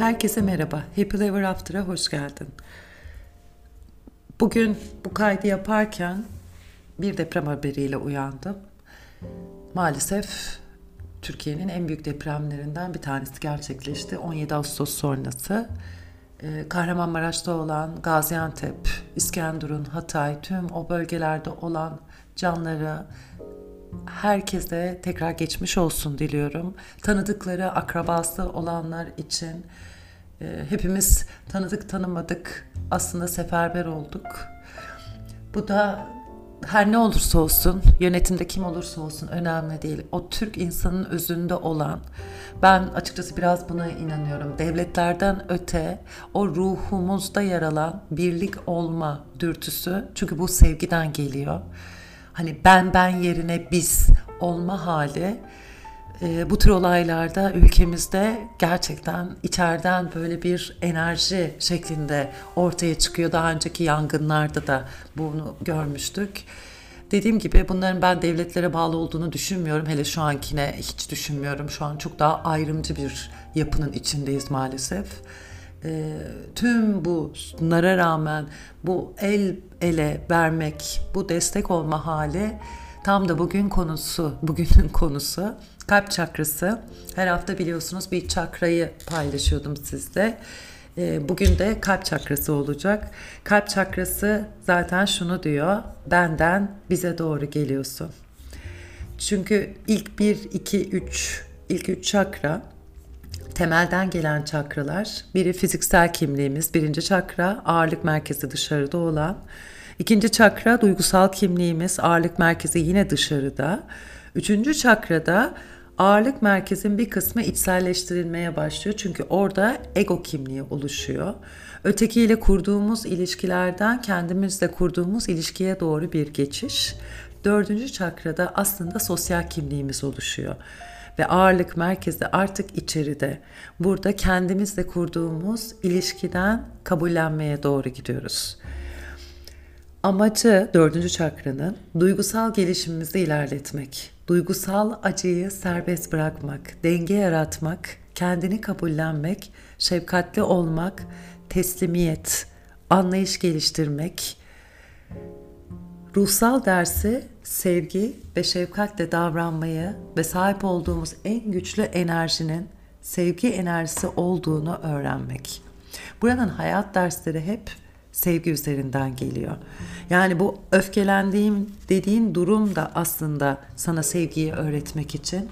Herkese merhaba. Happy Ever After'a hoş geldin. Bugün bu kaydı yaparken bir deprem haberiyle uyandım. Maalesef Türkiye'nin en büyük depremlerinden bir tanesi gerçekleşti. 17 Ağustos sonrası. Ee, Kahramanmaraş'ta olan Gaziantep, İskenderun, Hatay, tüm o bölgelerde olan canları, herkese tekrar geçmiş olsun diliyorum. Tanıdıkları, akrabası olanlar için hepimiz tanıdık tanımadık aslında seferber olduk. Bu da her ne olursa olsun, yönetimde kim olursa olsun önemli değil. O Türk insanın özünde olan, ben açıkçası biraz buna inanıyorum. Devletlerden öte o ruhumuzda yer alan birlik olma dürtüsü, çünkü bu sevgiden geliyor hani ben ben yerine biz olma hali e, bu tür olaylarda ülkemizde gerçekten içeriden böyle bir enerji şeklinde ortaya çıkıyor. Daha önceki yangınlarda da bunu görmüştük. Dediğim gibi bunların ben devletlere bağlı olduğunu düşünmüyorum. Hele şu ankine hiç düşünmüyorum. Şu an çok daha ayrımcı bir yapının içindeyiz maalesef e, tüm bunlara rağmen bu el ele vermek, bu destek olma hali tam da bugün konusu, bugünün konusu kalp çakrası. Her hafta biliyorsunuz bir çakrayı paylaşıyordum sizde. E, bugün de kalp çakrası olacak. Kalp çakrası zaten şunu diyor, benden bize doğru geliyorsun. Çünkü ilk 1, 2, 3, ilk 3 çakra temelden gelen çakralar. Biri fiziksel kimliğimiz, birinci çakra ağırlık merkezi dışarıda olan. İkinci çakra duygusal kimliğimiz, ağırlık merkezi yine dışarıda. Üçüncü çakrada ağırlık merkezin bir kısmı içselleştirilmeye başlıyor. Çünkü orada ego kimliği oluşuyor. Ötekiyle kurduğumuz ilişkilerden kendimizle kurduğumuz ilişkiye doğru bir geçiş. Dördüncü çakrada aslında sosyal kimliğimiz oluşuyor ve ağırlık merkezi artık içeride. Burada kendimizle kurduğumuz ilişkiden kabullenmeye doğru gidiyoruz. Amacı dördüncü çakranın duygusal gelişimimizi ilerletmek, duygusal acıyı serbest bırakmak, denge yaratmak, kendini kabullenmek, şefkatli olmak, teslimiyet, anlayış geliştirmek, ruhsal dersi sevgi ve şefkatle davranmayı ve sahip olduğumuz en güçlü enerjinin sevgi enerjisi olduğunu öğrenmek. Buradan hayat dersleri hep sevgi üzerinden geliyor. Yani bu öfkelendiğim dediğin durum da aslında sana sevgiyi öğretmek için.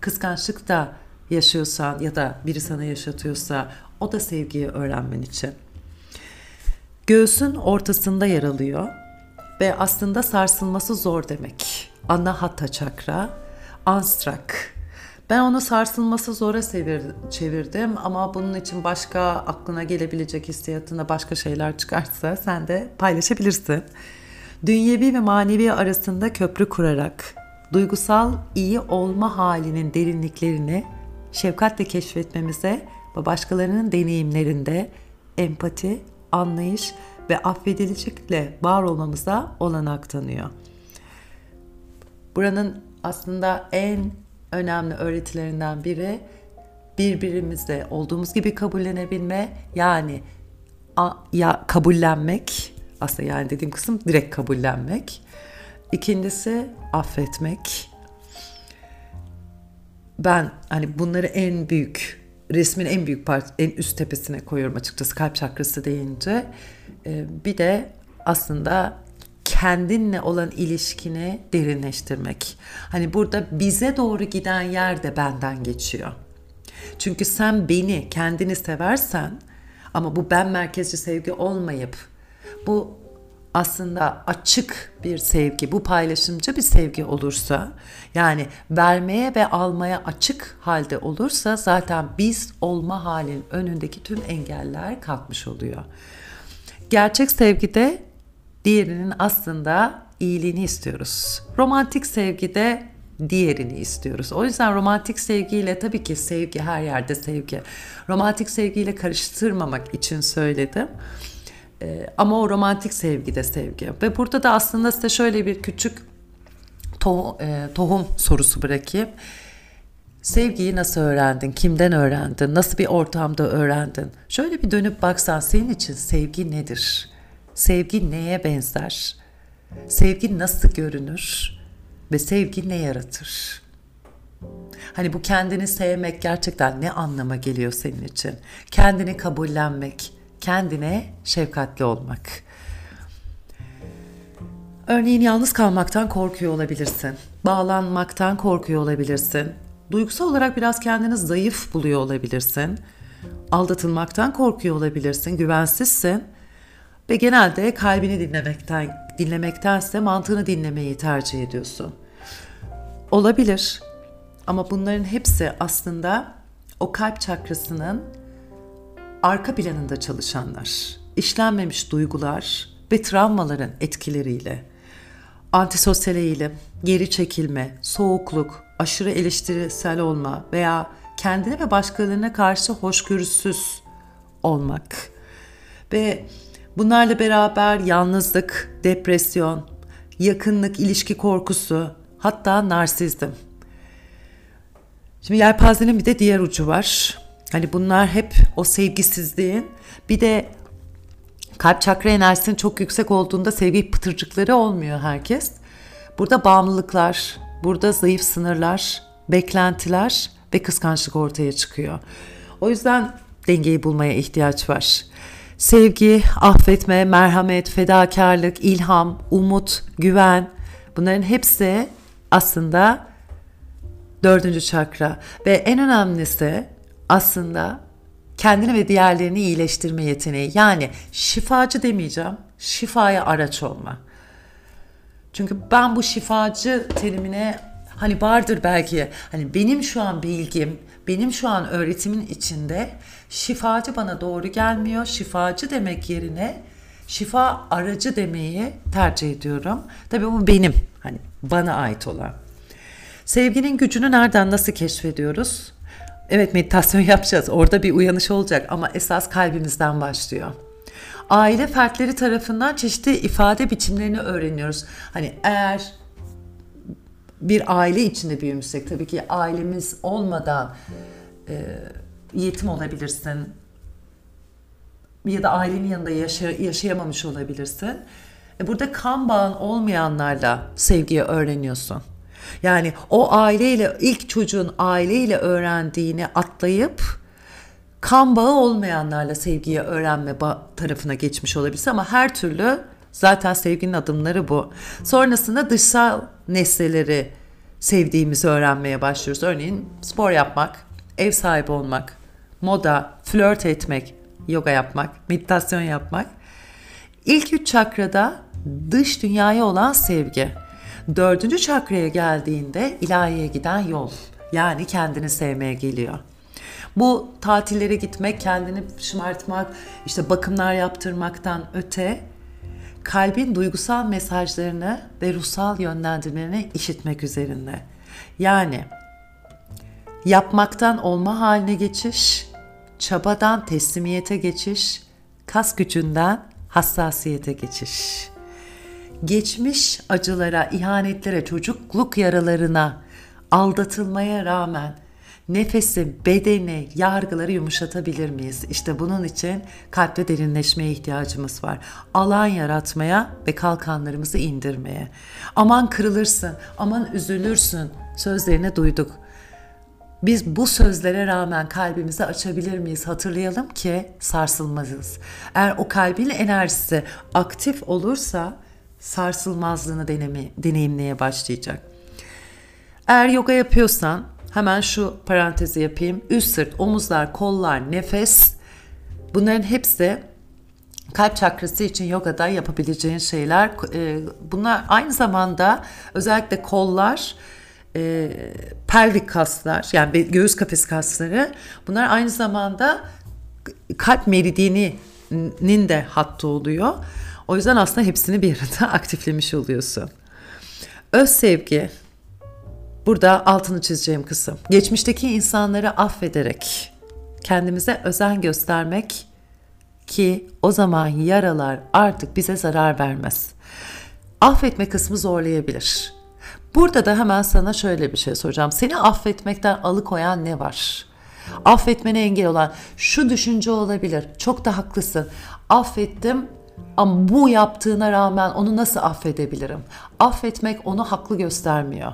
Kıskançlık da yaşıyorsan ya da biri sana yaşatıyorsa o da sevgiyi öğrenmen için. Göğsün ortasında yer alıyor ve aslında sarsılması zor demek. Anahata çakra, anstrak. Ben onu sarsılması zora çevirdim ama bunun için başka aklına gelebilecek hissiyatına başka şeyler çıkarsa sen de paylaşabilirsin. Dünyevi ve manevi arasında köprü kurarak duygusal iyi olma halinin derinliklerini şefkatle keşfetmemize ve başkalarının deneyimlerinde empati, anlayış ve affedicilikle var olmamıza olanak tanıyor. Buranın aslında en önemli öğretilerinden biri birbirimizle olduğumuz gibi kabullenebilme yani a, ya kabullenmek aslında yani dediğim kısım direkt kabullenmek. İkincisi affetmek. Ben hani bunları en büyük resmin en büyük part en üst tepesine koyuyorum açıkçası kalp çakrası deyince. Ee, bir de aslında kendinle olan ilişkini derinleştirmek. Hani burada bize doğru giden yer de benden geçiyor. Çünkü sen beni, kendini seversen ama bu ben merkezci sevgi olmayıp bu aslında açık bir sevgi, bu paylaşımcı bir sevgi olursa, yani vermeye ve almaya açık halde olursa zaten biz olma halinin önündeki tüm engeller kalkmış oluyor. Gerçek sevgide diğerinin aslında iyiliğini istiyoruz. Romantik sevgide diğerini istiyoruz. O yüzden romantik sevgiyle tabii ki sevgi her yerde sevgi. Romantik sevgiyle karıştırmamak için söyledim. Ee, ama o romantik sevgi de sevgi. Ve burada da aslında size şöyle bir küçük to- e, tohum sorusu bırakayım. Sevgiyi nasıl öğrendin? Kimden öğrendin? Nasıl bir ortamda öğrendin? Şöyle bir dönüp baksan senin için sevgi nedir? Sevgi neye benzer? Sevgi nasıl görünür? Ve sevgi ne yaratır? Hani bu kendini sevmek gerçekten ne anlama geliyor senin için? Kendini kabullenmek, kendine şefkatli olmak. Örneğin yalnız kalmaktan korkuyor olabilirsin. Bağlanmaktan korkuyor olabilirsin. Duygusal olarak biraz kendini zayıf buluyor olabilirsin. Aldatılmaktan korkuyor olabilirsin. Güvensizsin. Ve genelde kalbini dinlemekten dinlemektense mantığını dinlemeyi tercih ediyorsun. Olabilir. Ama bunların hepsi aslında o kalp çakrasının arka planında çalışanlar. İşlenmemiş duygular ve travmaların etkileriyle antisosyal eğilim, geri çekilme, soğukluk, aşırı eleştirisel olma veya kendine ve başkalarına karşı hoşgörüsüz olmak ve bunlarla beraber yalnızlık, depresyon, yakınlık, ilişki korkusu, hatta narsizm. Şimdi yelpazenin bir de diğer ucu var. Hani bunlar hep o sevgisizliğin bir de kalp çakra enerjisinin çok yüksek olduğunda sevgi pıtırcıkları olmuyor herkes. Burada bağımlılıklar, burada zayıf sınırlar, beklentiler ve kıskançlık ortaya çıkıyor. O yüzden dengeyi bulmaya ihtiyaç var. Sevgi, affetme, merhamet, fedakarlık, ilham, umut, güven bunların hepsi aslında dördüncü çakra ve en önemlisi aslında kendini ve diğerlerini iyileştirme yeteneği. Yani şifacı demeyeceğim, şifaya araç olma. Çünkü ben bu şifacı terimine hani vardır belki hani benim şu an bilgim, benim şu an öğretimin içinde şifacı bana doğru gelmiyor. Şifacı demek yerine şifa aracı demeyi tercih ediyorum. Tabii bu benim hani bana ait olan. Sevginin gücünü nereden nasıl keşfediyoruz? Evet meditasyon yapacağız. Orada bir uyanış olacak ama esas kalbimizden başlıyor. Aile fertleri tarafından çeşitli ifade biçimlerini öğreniyoruz. Hani eğer bir aile içinde büyümüşsek tabii ki ailemiz olmadan e, yetim olabilirsin ya da ailenin yanında yaşa, yaşayamamış olabilirsin. E, burada kan bağın olmayanlarla sevgiyi öğreniyorsun. Yani o aileyle ilk çocuğun aileyle öğrendiğini atlayıp kan bağı olmayanlarla sevgiyi öğrenme tarafına geçmiş olabilirsin ama her türlü zaten sevginin adımları bu. Sonrasında dışsal nesneleri sevdiğimizi öğrenmeye başlıyoruz. Örneğin spor yapmak, ev sahibi olmak, moda, flört etmek, yoga yapmak, meditasyon yapmak. İlk üç çakrada dış dünyaya olan sevgi. Dördüncü çakraya geldiğinde ilahiye giden yol. Yani kendini sevmeye geliyor. Bu tatillere gitmek, kendini şımartmak, işte bakımlar yaptırmaktan öte kalbin duygusal mesajlarını ve ruhsal yönlendirmelerini işitmek üzerinde. Yani yapmaktan olma haline geçiş, çabadan teslimiyete geçiş, kas gücünden hassasiyete geçiş geçmiş acılara, ihanetlere, çocukluk yaralarına, aldatılmaya rağmen nefesi, bedeni, yargıları yumuşatabilir miyiz? İşte bunun için kalpte derinleşmeye ihtiyacımız var. Alan yaratmaya ve kalkanlarımızı indirmeye. Aman kırılırsın, aman üzülürsün sözlerini duyduk. Biz bu sözlere rağmen kalbimizi açabilir miyiz? Hatırlayalım ki sarsılmazız. Eğer o kalbin enerjisi aktif olursa sarsılmazlığını deneme, deneyimleye başlayacak. Eğer yoga yapıyorsan hemen şu parantezi yapayım. Üst sırt, omuzlar, kollar, nefes bunların hepsi kalp çakrası için yogada yapabileceğin şeyler. E, bunlar aynı zamanda özellikle kollar, e, pelvik kaslar yani göğüs kafes kasları bunlar aynı zamanda kalp meridyeni'nin de hattı oluyor. O yüzden aslında hepsini bir arada aktiflemiş oluyorsun. Öz sevgi burada altını çizeceğim kısım. Geçmişteki insanları affederek kendimize özen göstermek ki o zaman yaralar artık bize zarar vermez. Affetme kısmı zorlayabilir. Burada da hemen sana şöyle bir şey soracağım. Seni affetmekten alıkoyan ne var? Affetmene engel olan şu düşünce olabilir. Çok da haklısın. Affettim ama bu yaptığına rağmen onu nasıl affedebilirim? Affetmek onu haklı göstermiyor.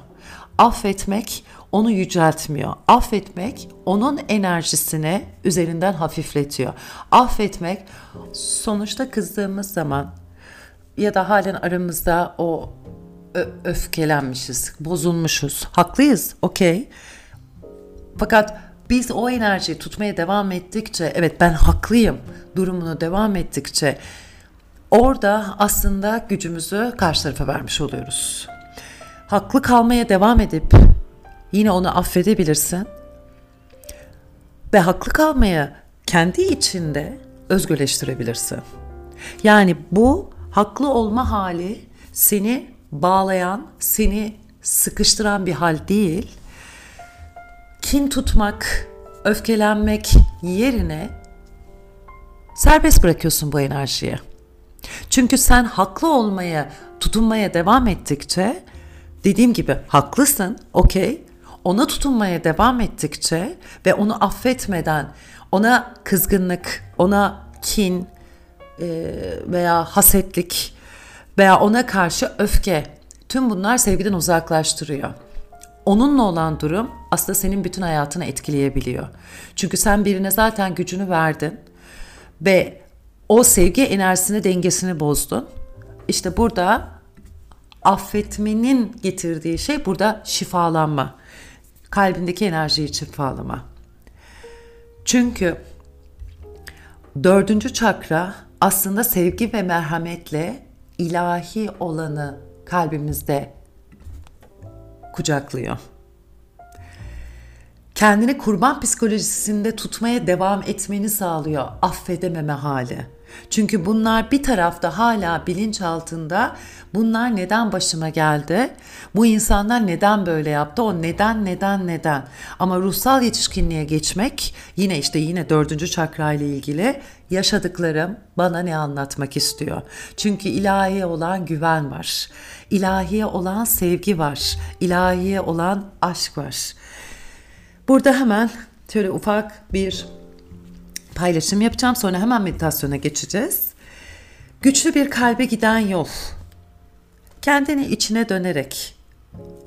Affetmek onu yüceltmiyor. Affetmek onun enerjisini üzerinden hafifletiyor. Affetmek sonuçta kızdığımız zaman ya da halen aramızda o öfkelenmişiz, bozulmuşuz. Haklıyız, okey. Fakat biz o enerjiyi tutmaya devam ettikçe, evet ben haklıyım durumunu devam ettikçe orada aslında gücümüzü karşı tarafa vermiş oluyoruz. Haklı kalmaya devam edip yine onu affedebilirsin. Ve haklı kalmaya kendi içinde özgürleştirebilirsin. Yani bu haklı olma hali seni bağlayan, seni sıkıştıran bir hal değil. Kin tutmak, öfkelenmek yerine serbest bırakıyorsun bu enerjiyi. Çünkü sen haklı olmaya, tutunmaya devam ettikçe dediğim gibi haklısın, okey. Ona tutunmaya devam ettikçe ve onu affetmeden ona kızgınlık, ona kin e, veya hasetlik veya ona karşı öfke tüm bunlar sevgiden uzaklaştırıyor. Onunla olan durum aslında senin bütün hayatını etkileyebiliyor. Çünkü sen birine zaten gücünü verdin ve o sevgi enerjisini dengesini bozdun. İşte burada affetmenin getirdiği şey burada şifalanma. Kalbindeki enerjiyi şifalama. Çünkü dördüncü çakra aslında sevgi ve merhametle ilahi olanı kalbimizde kucaklıyor. Kendini kurban psikolojisinde tutmaya devam etmeni sağlıyor affedememe hali. Çünkü bunlar bir tarafta hala bilinç altında bunlar neden başıma geldi? Bu insanlar neden böyle yaptı? O neden neden neden? Ama ruhsal yetişkinliğe geçmek yine işte yine dördüncü çakra ile ilgili yaşadıklarım bana ne anlatmak istiyor? Çünkü ilahiye olan güven var. İlahiye olan sevgi var. İlahiye olan aşk var. Burada hemen şöyle ufak bir paylaşım yapacağım. Sonra hemen meditasyona geçeceğiz. Güçlü bir kalbe giden yol. Kendini içine dönerek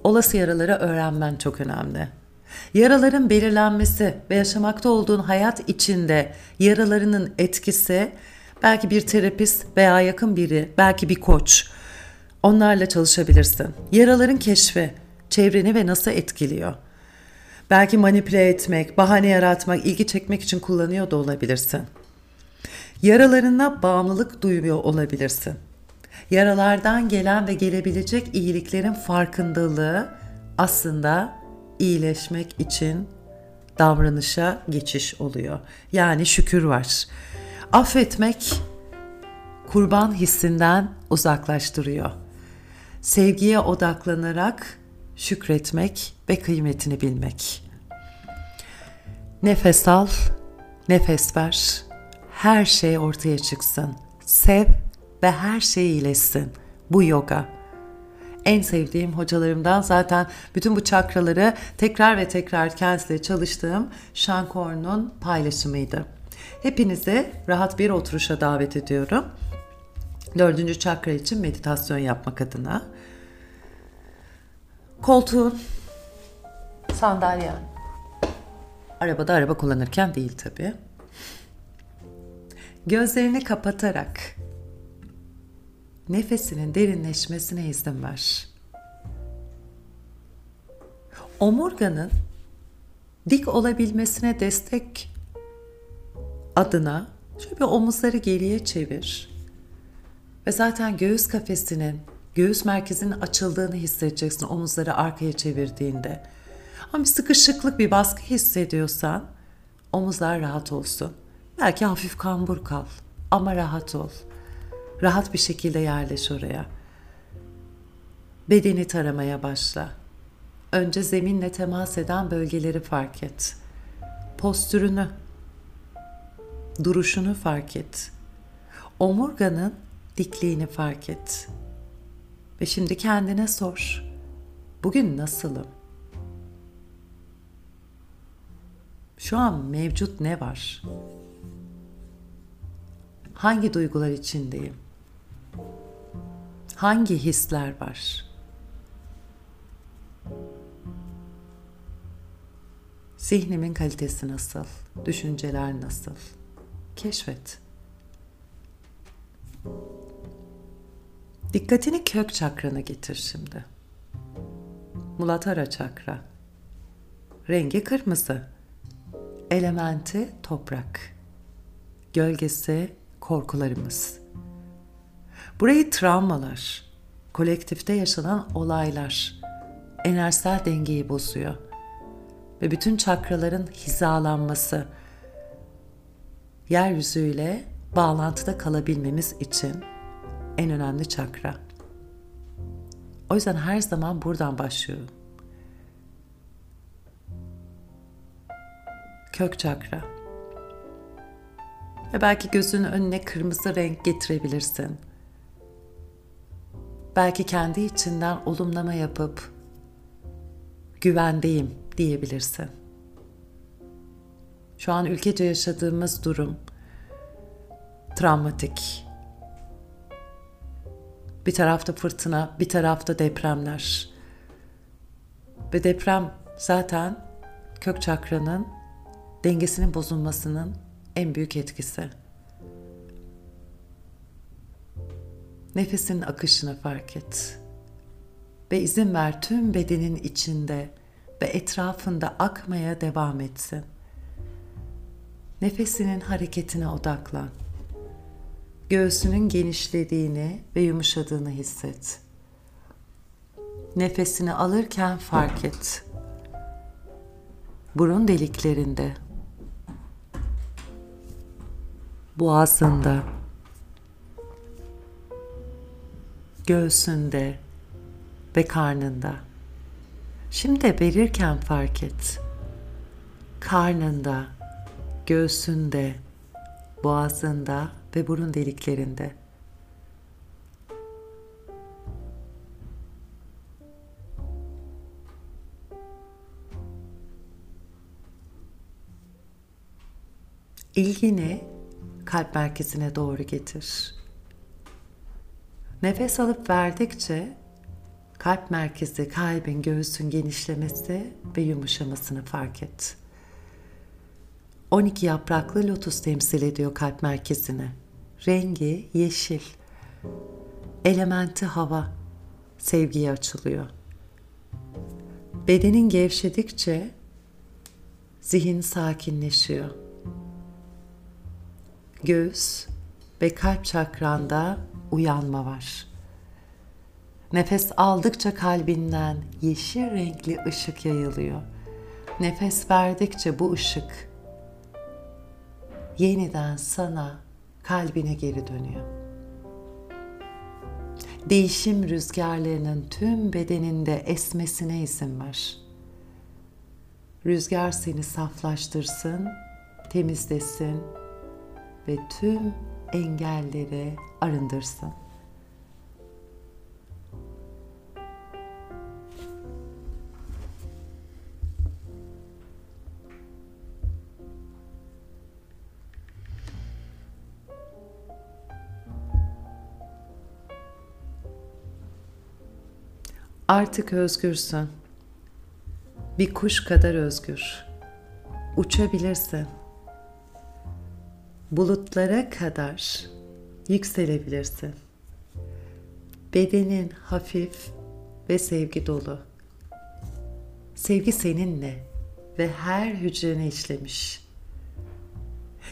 olası yaraları öğrenmen çok önemli. Yaraların belirlenmesi ve yaşamakta olduğun hayat içinde yaralarının etkisi belki bir terapist veya yakın biri, belki bir koç onlarla çalışabilirsin. Yaraların keşfi çevreni ve nasıl etkiliyor? Belki manipüle etmek, bahane yaratmak, ilgi çekmek için kullanıyor da olabilirsin. Yaralarına bağımlılık duyuyor olabilirsin. Yaralardan gelen ve gelebilecek iyiliklerin farkındalığı aslında iyileşmek için davranışa geçiş oluyor. Yani şükür var. Affetmek kurban hissinden uzaklaştırıyor. Sevgiye odaklanarak şükretmek ve kıymetini bilmek. Nefes al, nefes ver. Her şey ortaya çıksın. Sev ve her şey iyileşsin. Bu yoga. En sevdiğim hocalarımdan zaten bütün bu çakraları tekrar ve tekrar kendisiyle çalıştığım Shankor'un paylaşımıydı. Hepinizi rahat bir oturuşa davet ediyorum. Dördüncü çakra için meditasyon yapmak adına. Koltuğun, sandalyen, arabada araba kullanırken değil tabi. Gözlerini kapatarak nefesinin derinleşmesine izin ver. Omurganın dik olabilmesine destek adına şöyle bir omuzları geriye çevir. Ve zaten göğüs kafesinin, göğüs merkezinin açıldığını hissedeceksin omuzları arkaya çevirdiğinde. Ama bir sıkışıklık, bir baskı hissediyorsan omuzlar rahat olsun. Belki hafif kambur kal ama rahat ol. Rahat bir şekilde yerleş oraya. Bedeni taramaya başla. Önce zeminle temas eden bölgeleri fark et. Postürünü, duruşunu fark et. Omurganın dikliğini fark et. Ve şimdi kendine sor. Bugün nasılım? Şu an mevcut ne var? Hangi duygular içindeyim? Hangi hisler var? Zihnimin kalitesi nasıl? Düşünceler nasıl? Keşfet. Dikkatini kök çakrana getir şimdi. Mulatara çakra. Rengi kırmızı. Elementi toprak. Gölgesi korkularımız. Burayı travmalar, kolektifte yaşanan olaylar, enerjisel dengeyi bozuyor. Ve bütün çakraların hizalanması, yeryüzüyle bağlantıda kalabilmemiz için en önemli çakra. O yüzden her zaman buradan başlıyorum. Kök çakra. Ve belki gözünün önüne kırmızı renk getirebilirsin. Belki kendi içinden olumlama yapıp güvendeyim diyebilirsin. Şu an ülkece yaşadığımız durum travmatik. Bir tarafta fırtına, bir tarafta depremler. Ve deprem zaten kök çakranın dengesinin bozulmasının en büyük etkisi. Nefesin akışını fark et. Ve izin ver tüm bedenin içinde ve etrafında akmaya devam etsin. Nefesinin hareketine odaklan. Göğsünün genişlediğini ve yumuşadığını hisset. Nefesini alırken fark et. Burun deliklerinde, boğazında, göğsünde ve karnında. Şimdi verirken fark et. Karnında, göğsünde, boğazında ve burun deliklerinde. İlgini kalp merkezine doğru getir. Nefes alıp verdikçe kalp merkezi, kalbin, göğsün genişlemesi ve yumuşamasını fark et. 12 yapraklı lotus temsil ediyor kalp merkezini. Rengi yeşil. Elementi hava. Sevgiye açılıyor. Bedenin gevşedikçe zihin sakinleşiyor. Göğüs ve kalp çakranda uyanma var. Nefes aldıkça kalbinden yeşil renkli ışık yayılıyor. Nefes verdikçe bu ışık yeniden sana kalbine geri dönüyor. Değişim rüzgarlarının tüm bedeninde esmesine izin ver. Rüzgar seni saflaştırsın, temizlesin ve tüm engelleri arındırsın. Artık özgürsün. Bir kuş kadar özgür. Uçabilirsin. Bulutlara kadar yükselebilirsin. Bedenin hafif ve sevgi dolu. Sevgi seninle ve her hücrene işlemiş.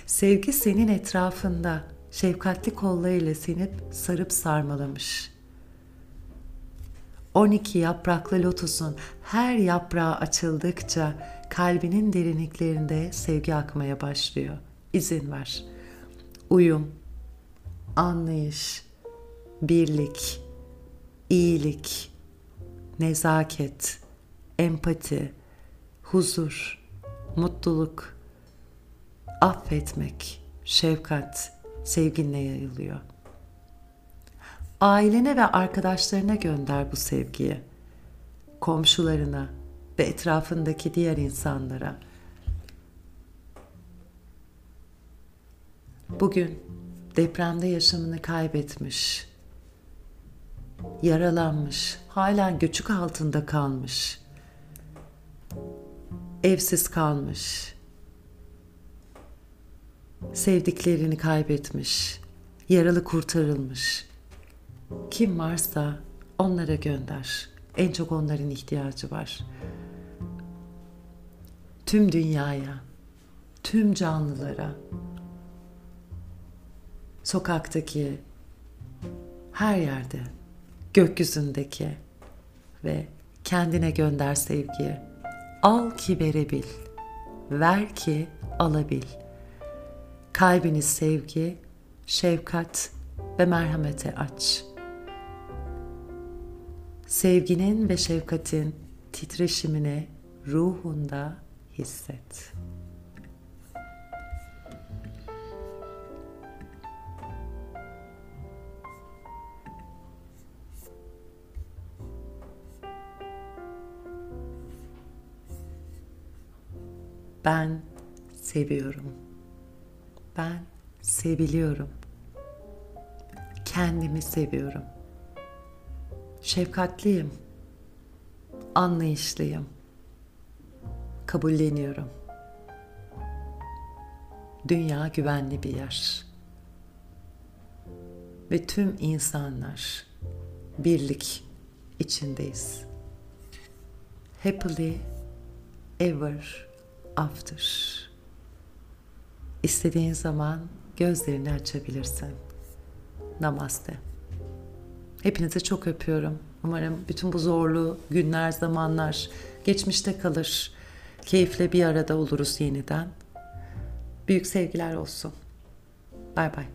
Sevgi senin etrafında şefkatli kollarıyla seni sarıp sarmalamış.'' 12 yapraklı lotusun her yaprağı açıldıkça kalbinin derinliklerinde sevgi akmaya başlıyor. İzin ver. Uyum, anlayış, birlik, iyilik, nezaket, empati, huzur, mutluluk, affetmek, şefkat sevginle yayılıyor. Ailene ve arkadaşlarına gönder bu sevgiyi. komşularına ve etrafındaki diğer insanlara. Bugün depremde yaşamını kaybetmiş, yaralanmış, halen göçük altında kalmış, evsiz kalmış, sevdiklerini kaybetmiş, yaralı kurtarılmış. Kim varsa onlara gönder. En çok onların ihtiyacı var. Tüm dünyaya, tüm canlılara, sokaktaki, her yerde, gökyüzündeki ve kendine gönder sevgiyi. Al ki verebil, ver ki alabil. Kalbini sevgi, şefkat ve merhamete aç. Sevginin ve şefkatin titreşimini ruhunda hisset. Ben seviyorum. Ben seviliyorum. Kendimi seviyorum. Şefkatliyim. Anlayışlıyım. Kabulleniyorum. Dünya güvenli bir yer. Ve tüm insanlar birlik içindeyiz. Happily ever after. İstediğin zaman gözlerini açabilirsin. Namaste. Hepinizi çok öpüyorum. Umarım bütün bu zorlu günler, zamanlar geçmişte kalır. Keyifle bir arada oluruz yeniden. Büyük sevgiler olsun. Bay bay.